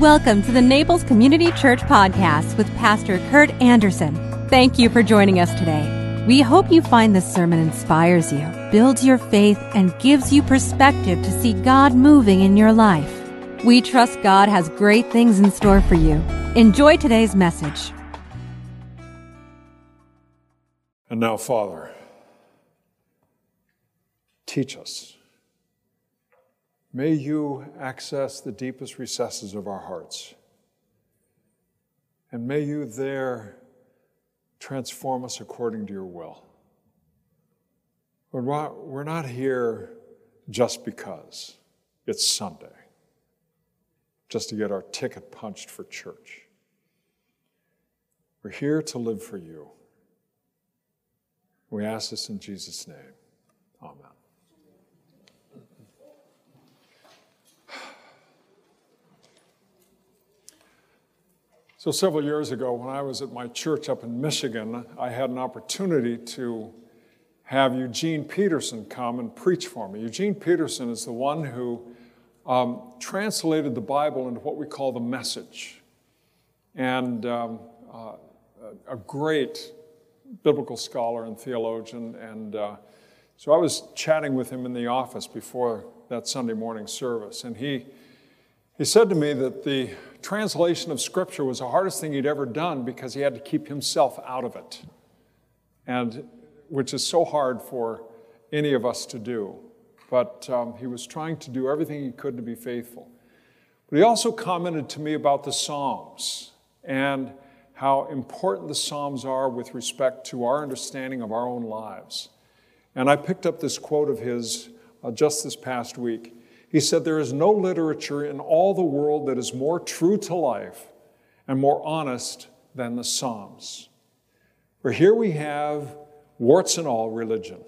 Welcome to the Naples Community Church Podcast with Pastor Kurt Anderson. Thank you for joining us today. We hope you find this sermon inspires you, builds your faith, and gives you perspective to see God moving in your life. We trust God has great things in store for you. Enjoy today's message. And now, Father, teach us. May you access the deepest recesses of our hearts. And may you there transform us according to your will. We're not, here just because it's Sunday, just to get our ticket punched for church. We're here to live for you. We ask this in Jesus' name. Amen. So, several years ago, when I was at my church up in Michigan, I had an opportunity to have Eugene Peterson come and preach for me. Eugene Peterson is the one who um, translated the Bible into what we call the message. And um, uh, a great biblical scholar and theologian. And uh, so I was chatting with him in the office before that Sunday morning service. And he, he said to me that the translation of Scripture was the hardest thing he'd ever done because he had to keep himself out of it, and which is so hard for any of us to do. But um, he was trying to do everything he could to be faithful. But he also commented to me about the Psalms and how important the Psalms are with respect to our understanding of our own lives. And I picked up this quote of his uh, just this past week. He said, There is no literature in all the world that is more true to life and more honest than the Psalms. For here we have, warts and all, religion.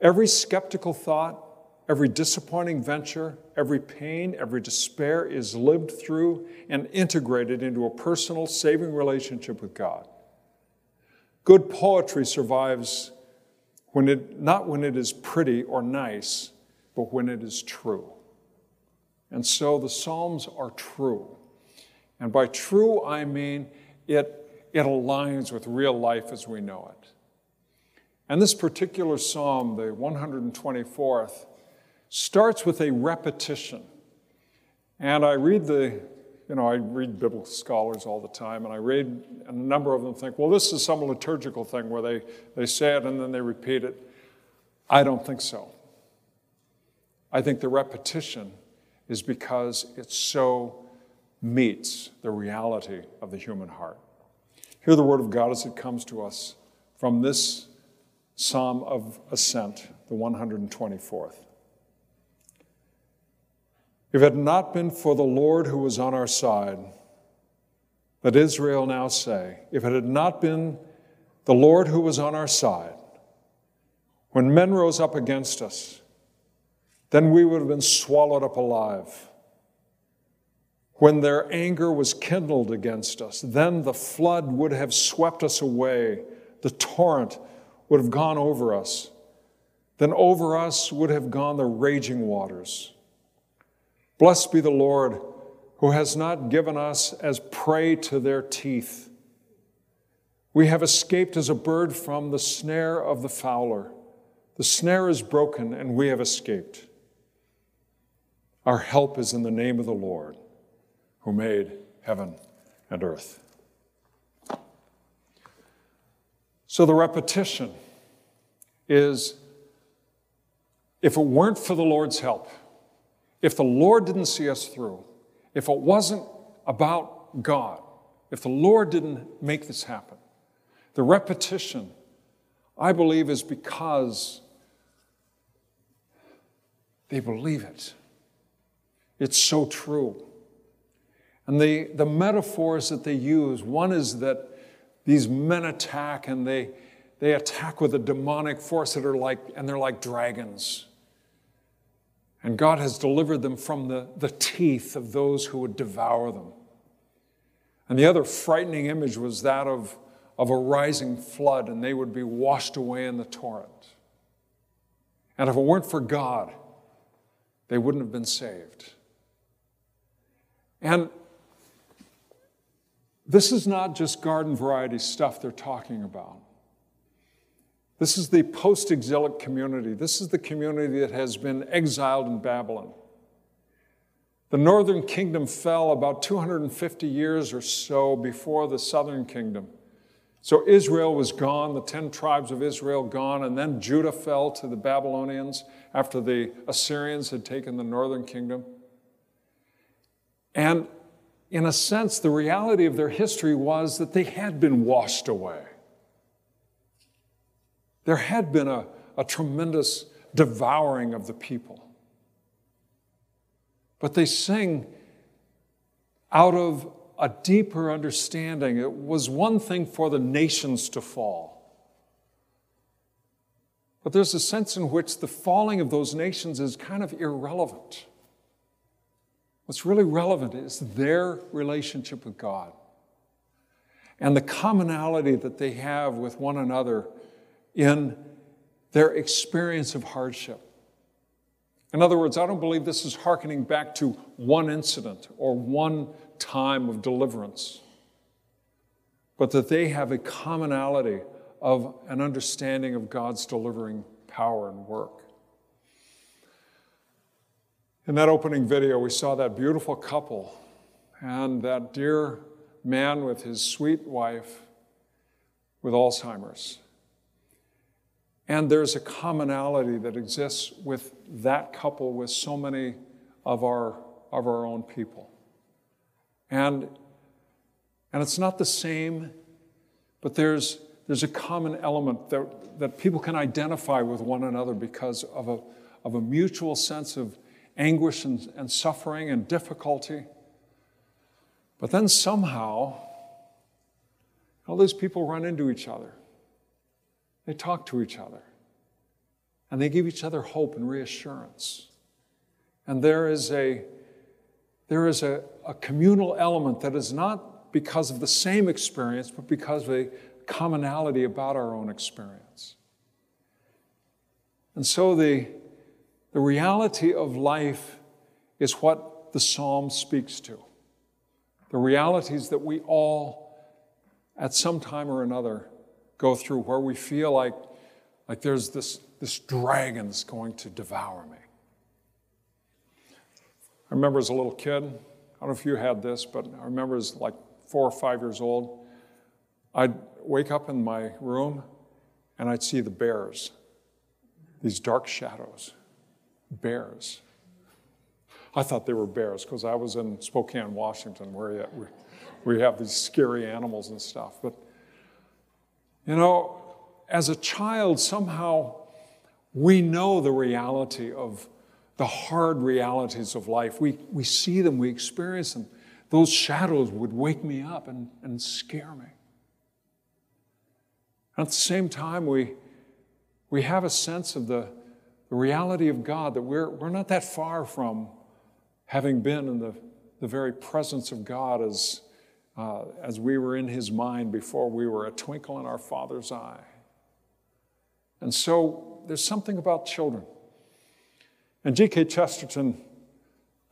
Every skeptical thought, every disappointing venture, every pain, every despair is lived through and integrated into a personal, saving relationship with God. Good poetry survives when it, not when it is pretty or nice, but when it is true. And so the Psalms are true. And by true, I mean it, it aligns with real life as we know it. And this particular psalm, the 124th, starts with a repetition. And I read the, you know, I read biblical scholars all the time, and I read, and a number of them think, well, this is some liturgical thing where they, they say it and then they repeat it. I don't think so. I think the repetition is because it so meets the reality of the human heart. Hear the word of God as it comes to us from this Psalm of Ascent, the 124th. If it had not been for the Lord who was on our side, let Israel now say, if it had not been the Lord who was on our side, when men rose up against us, then we would have been swallowed up alive. When their anger was kindled against us, then the flood would have swept us away, the torrent would have gone over us. Then over us would have gone the raging waters. Blessed be the Lord, who has not given us as prey to their teeth. We have escaped as a bird from the snare of the fowler. The snare is broken, and we have escaped. Our help is in the name of the Lord who made heaven and earth. So the repetition is if it weren't for the Lord's help, if the Lord didn't see us through, if it wasn't about God, if the Lord didn't make this happen, the repetition, I believe, is because they believe it. It's so true. And the, the metaphors that they use one is that these men attack and they, they attack with a demonic force that are like, and they're like dragons. And God has delivered them from the, the teeth of those who would devour them. And the other frightening image was that of, of a rising flood, and they would be washed away in the torrent. And if it weren't for God, they wouldn't have been saved. And this is not just garden variety stuff they're talking about. This is the post exilic community. This is the community that has been exiled in Babylon. The northern kingdom fell about 250 years or so before the southern kingdom. So Israel was gone, the 10 tribes of Israel gone, and then Judah fell to the Babylonians after the Assyrians had taken the northern kingdom. And in a sense, the reality of their history was that they had been washed away. There had been a, a tremendous devouring of the people. But they sing out of a deeper understanding. It was one thing for the nations to fall. But there's a sense in which the falling of those nations is kind of irrelevant. What's really relevant is their relationship with God and the commonality that they have with one another in their experience of hardship. In other words, I don't believe this is hearkening back to one incident or one time of deliverance, but that they have a commonality of an understanding of God's delivering power and work. In that opening video, we saw that beautiful couple and that dear man with his sweet wife with Alzheimer's. And there's a commonality that exists with that couple with so many of our, of our own people. And, and it's not the same, but there's, there's a common element that, that people can identify with one another because of a, of a mutual sense of anguish and, and suffering and difficulty. But then somehow, all these people run into each other. They talk to each other. And they give each other hope and reassurance. And there is a, there is a, a communal element that is not because of the same experience, but because of a commonality about our own experience. And so the, the reality of life is what the psalm speaks to. The realities that we all, at some time or another, go through where we feel like, like there's this, this dragon that's going to devour me. I remember as a little kid, I don't know if you had this, but I remember as like four or five years old, I'd wake up in my room and I'd see the bears, these dark shadows, bears. I thought they were bears because I was in Spokane, Washington, where we have these scary animals and stuff. But you know, as a child, somehow we know the reality of the hard realities of life. We, we see them, we experience them. Those shadows would wake me up and, and scare me. At the same time, we, we have a sense of the, the reality of God that we're, we're not that far from having been in the, the very presence of God as uh, as we were in his mind before we were a twinkle in our father's eye. And so there's something about children. And G.K. Chesterton,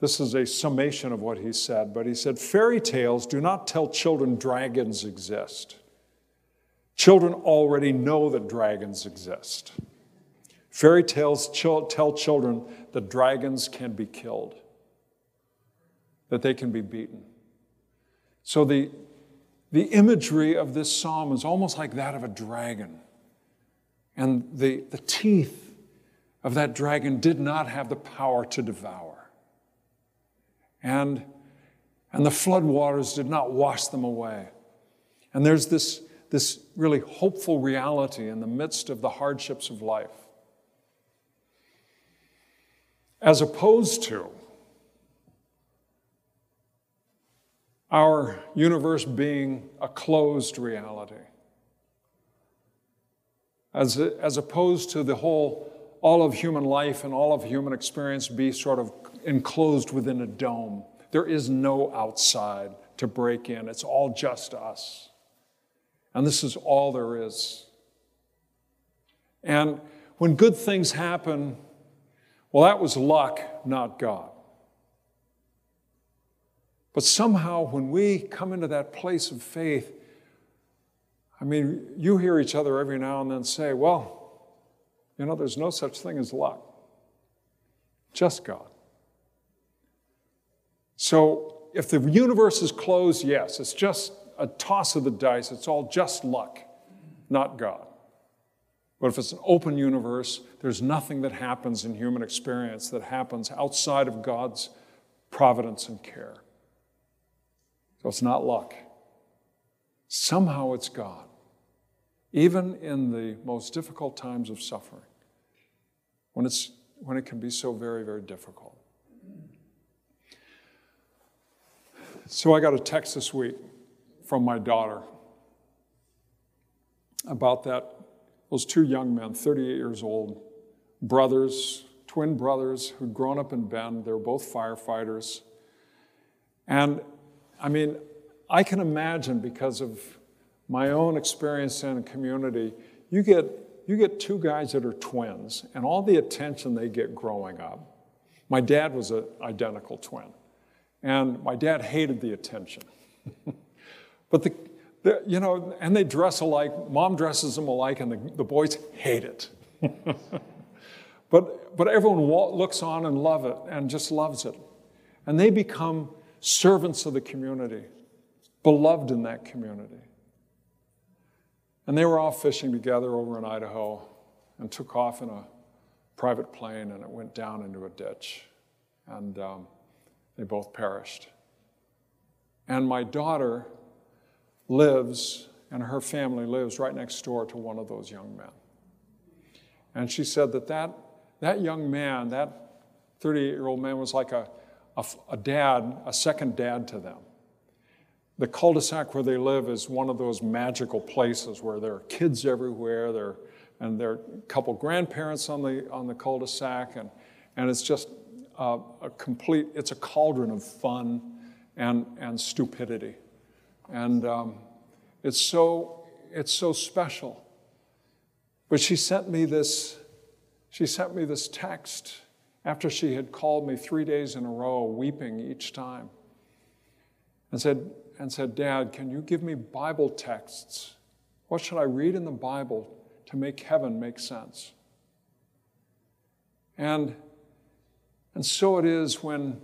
this is a summation of what he said, but he said, Fairy tales do not tell children dragons exist. Children already know that dragons exist. Fairy tales tell children that dragons can be killed, that they can be beaten. So the, the imagery of this psalm is almost like that of a dragon. And the, the teeth of that dragon did not have the power to devour. And, and the floodwaters did not wash them away. And there's this, this really hopeful reality in the midst of the hardships of life. As opposed to our universe being a closed reality. As, as opposed to the whole, all of human life and all of human experience be sort of enclosed within a dome. There is no outside to break in, it's all just us. And this is all there is. And when good things happen, well, that was luck, not God. But somehow, when we come into that place of faith, I mean, you hear each other every now and then say, well, you know, there's no such thing as luck, just God. So if the universe is closed, yes, it's just a toss of the dice, it's all just luck, not God. But if it's an open universe, there's nothing that happens in human experience that happens outside of God's providence and care. So it's not luck. Somehow it's God even in the most difficult times of suffering, when, it's, when it can be so very, very difficult. So I got a text this week from my daughter about that, those two young men, 38 years old, brothers, twin brothers who'd grown up in Bend. They were both firefighters. And I mean, I can imagine because of my own experience in a community, you get, you get two guys that are twins and all the attention they get growing up. My dad was an identical twin, and my dad hated the attention. but the, you know, and they dress alike. Mom dresses them alike, and the, the boys hate it. but, but everyone looks on and love it and just loves it. And they become servants of the community, beloved in that community. And they were all fishing together over in Idaho and took off in a private plane and it went down into a ditch. And um, they both perished. And my daughter lives, and her family lives right next door to one of those young men. And she said that that, that young man, that 38 year old man, was like a, a, a dad, a second dad to them the cul-de-sac where they live is one of those magical places where there are kids everywhere there and there are a couple grandparents on the on the cul-de-sac and and it's just uh, a complete it's a cauldron of fun and and stupidity and um, it's so it's so special but she sent me this she sent me this text after she had called me three days in a row weeping each time and said and said, Dad, can you give me Bible texts? What should I read in the Bible to make heaven make sense? And, and so it is when,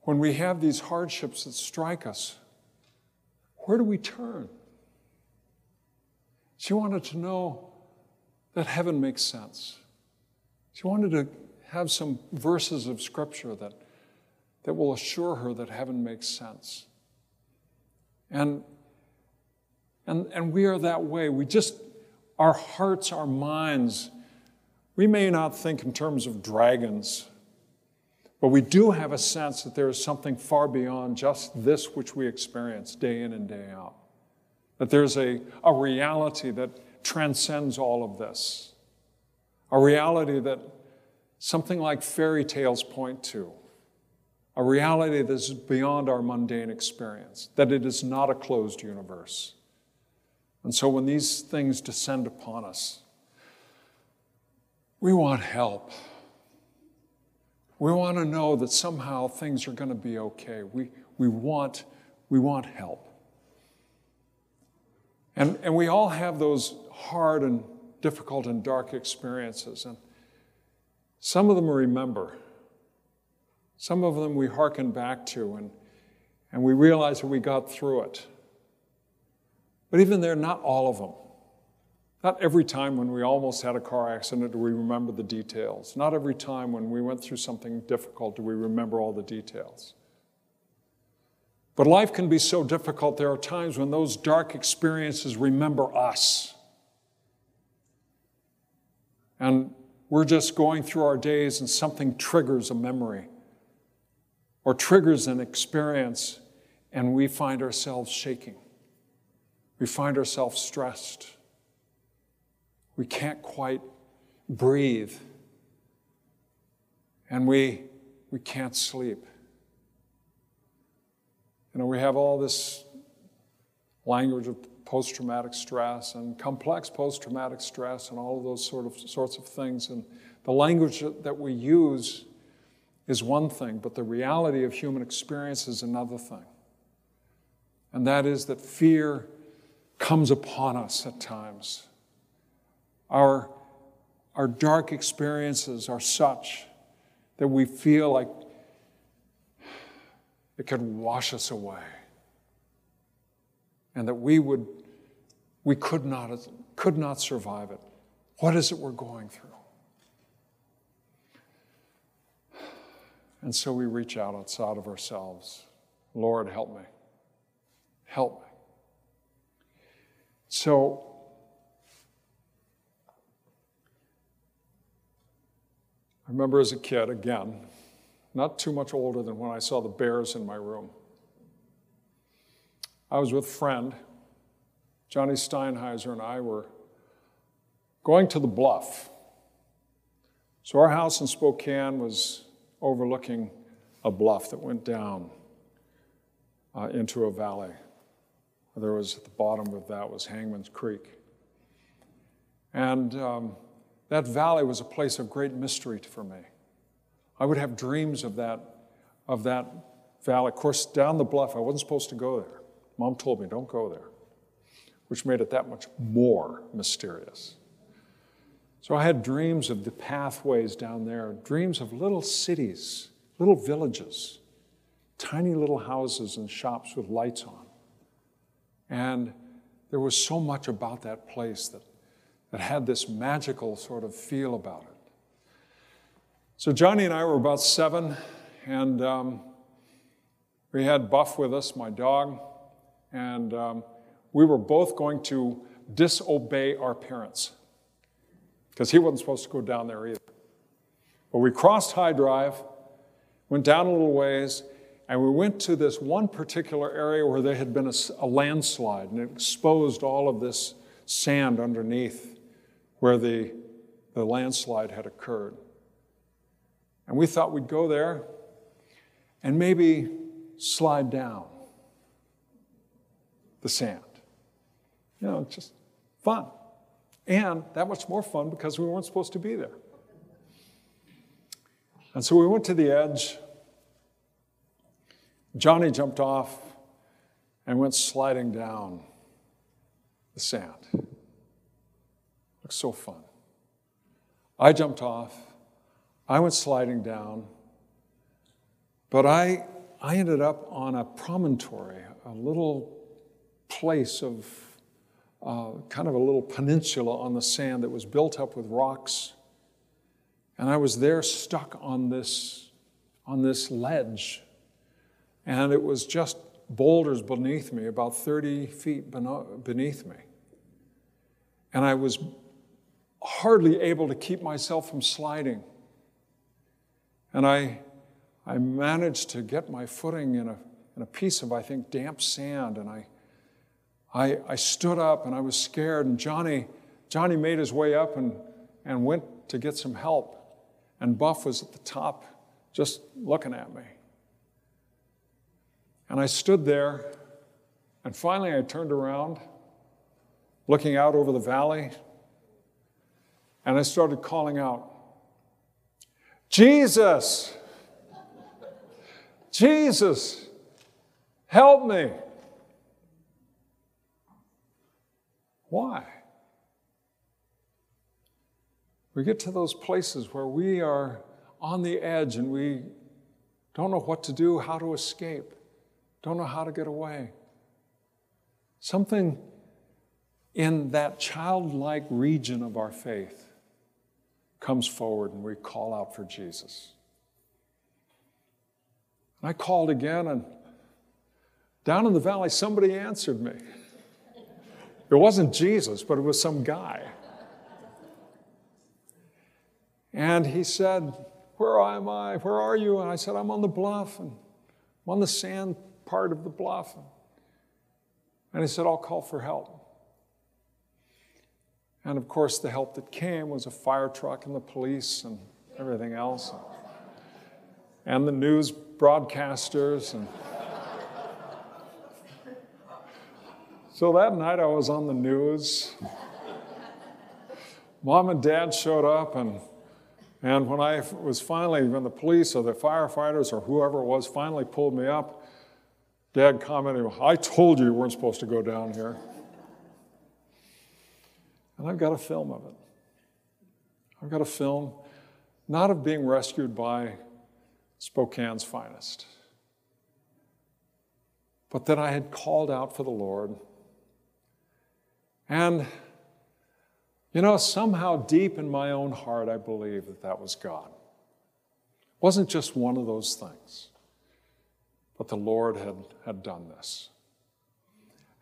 when we have these hardships that strike us. Where do we turn? She wanted to know that heaven makes sense. She wanted to have some verses of Scripture that, that will assure her that heaven makes sense. And, and, and we are that way. We just, our hearts, our minds, we may not think in terms of dragons, but we do have a sense that there is something far beyond just this which we experience day in and day out. That there's a, a reality that transcends all of this, a reality that something like fairy tales point to a reality that is beyond our mundane experience, that it is not a closed universe. And so when these things descend upon us, we want help. We want to know that somehow things are going to be okay. We, we, want, we want help. And, and we all have those hard and difficult and dark experiences. And some of them we remember. Some of them we hearken back to and, and we realize that we got through it. But even there, not all of them. Not every time when we almost had a car accident do we remember the details. Not every time when we went through something difficult do we remember all the details. But life can be so difficult, there are times when those dark experiences remember us. And we're just going through our days and something triggers a memory or triggers an experience, and we find ourselves shaking. We find ourselves stressed. We can't quite breathe. And we, we can't sleep. You know, we have all this language of post traumatic stress and complex post traumatic stress and all of those sort of sorts of things. And the language that we use is one thing, but the reality of human experience is another thing. And that is that fear comes upon us at times. Our, our dark experiences are such that we feel like it could wash us away. And that we would, we could not, could not survive it. What is it we're going through? And so we reach out outside of ourselves. Lord, help me. Help me. So, I remember as a kid, again, not too much older than when I saw the bears in my room. I was with a friend, Johnny Steinheiser, and I were going to the bluff. So our house in Spokane was overlooking a bluff that went down uh, into a valley. There was at the bottom of that was Hangman's Creek. And um, that valley was a place of great mystery for me. I would have dreams of that, of that valley. Of course, down the bluff, I wasn't supposed to go there. Mom told me, don't go there, which made it that much more mysterious. So I had dreams of the pathways down there, dreams of little cities, little villages, tiny little houses and shops with lights on. And there was so much about that place that, that had this magical sort of feel about it. So Johnny and I were about seven, and um, we had Buff with us, my dog, and um, we were both going to disobey our parents because he wasn't supposed to go down there either. But we crossed High Drive, went down a little ways, and we went to this one particular area where there had been a, a landslide and it exposed all of this sand underneath where the, the landslide had occurred. And we thought we'd go there and maybe slide down the sand. You know, just fun. And that much more fun because we weren't supposed to be there. And so we went to the edge Johnny jumped off and went sliding down the sand. So fun. I jumped off. I went sliding down. But I, I ended up on a promontory, a little place of uh, kind of a little peninsula on the sand that was built up with rocks. And I was there stuck on this, on this ledge and it was just boulders beneath me, about 30 feet beneath me. And I was hardly able to keep myself from sliding. And I, I managed to get my footing in a, in a piece of, I think, damp sand. And I, I, I stood up and I was scared. And Johnny, Johnny made his way up and, and went to get some help. And Buff was at the top just looking at me. And I stood there, and finally I turned around, looking out over the valley, and I started calling out, Jesus! Jesus! Help me! Why? We get to those places where we are on the edge and we don't know what to do, how to escape don't know how to get away. Something in that childlike region of our faith comes forward and we call out for Jesus. And I called again, and down in the valley, somebody answered me. It wasn't Jesus, but it was some guy. And he said, Where am I? Where are you? And I said, I'm on the bluff and I'm on the sand part of the bluff. And he said, I'll call for help. And of course, the help that came was a fire truck and the police and everything else, and the news broadcasters. And so that night I was on the news. Mom and dad showed up, and And when I was finally, when the police or the firefighters or whoever it was finally pulled me up, Dad commented, I told you you weren't supposed to go down here. And I've got a film of it. I've got a film, not of being rescued by Spokane's finest, but that I had called out for the Lord. And, you know, somehow deep in my own heart, I believe that that was God. It wasn't just one of those things, but the Lord had, had done this.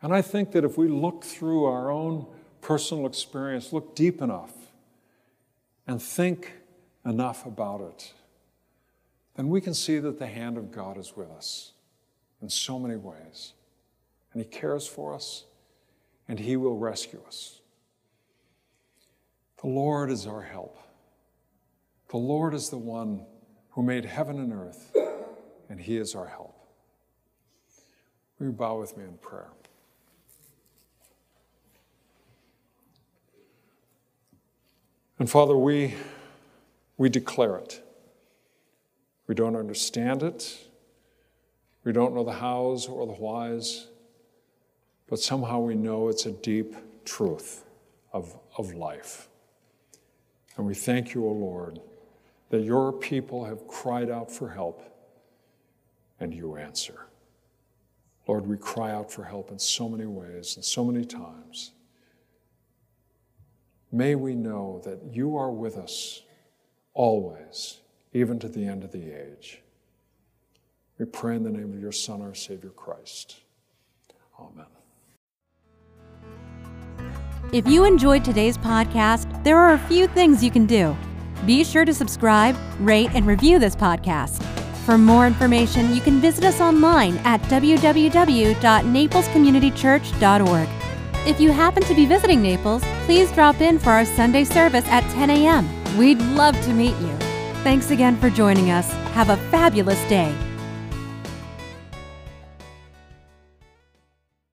And I think that if we look through our own personal experience, look deep enough, and think enough about it, then we can see that the hand of God is with us in so many ways. And He cares for us, and He will rescue us. The Lord is our help. The Lord is the one who made heaven and earth, and He is our help. Will you bow with me in prayer? And Father, we, we declare it. We don't understand it. We don't know the hows or the whys, but somehow we know it's a deep truth of, of life. And we thank you, O Lord, that your people have cried out for help and you answer. Lord, we cry out for help in so many ways and so many times. May we know that you are with us always, even to the end of the age. We pray in the name of your Son, our Savior Christ. Amen. If you enjoyed today's podcast, there are a few things you can do. Be sure to subscribe, rate, and review this podcast. For more information, you can visit us online at www.naplescommunitychurch.org. If you happen to be visiting Naples, please drop in for our Sunday service at 10 a.m. We'd love to meet you. Thanks again for joining us. Have a fabulous day.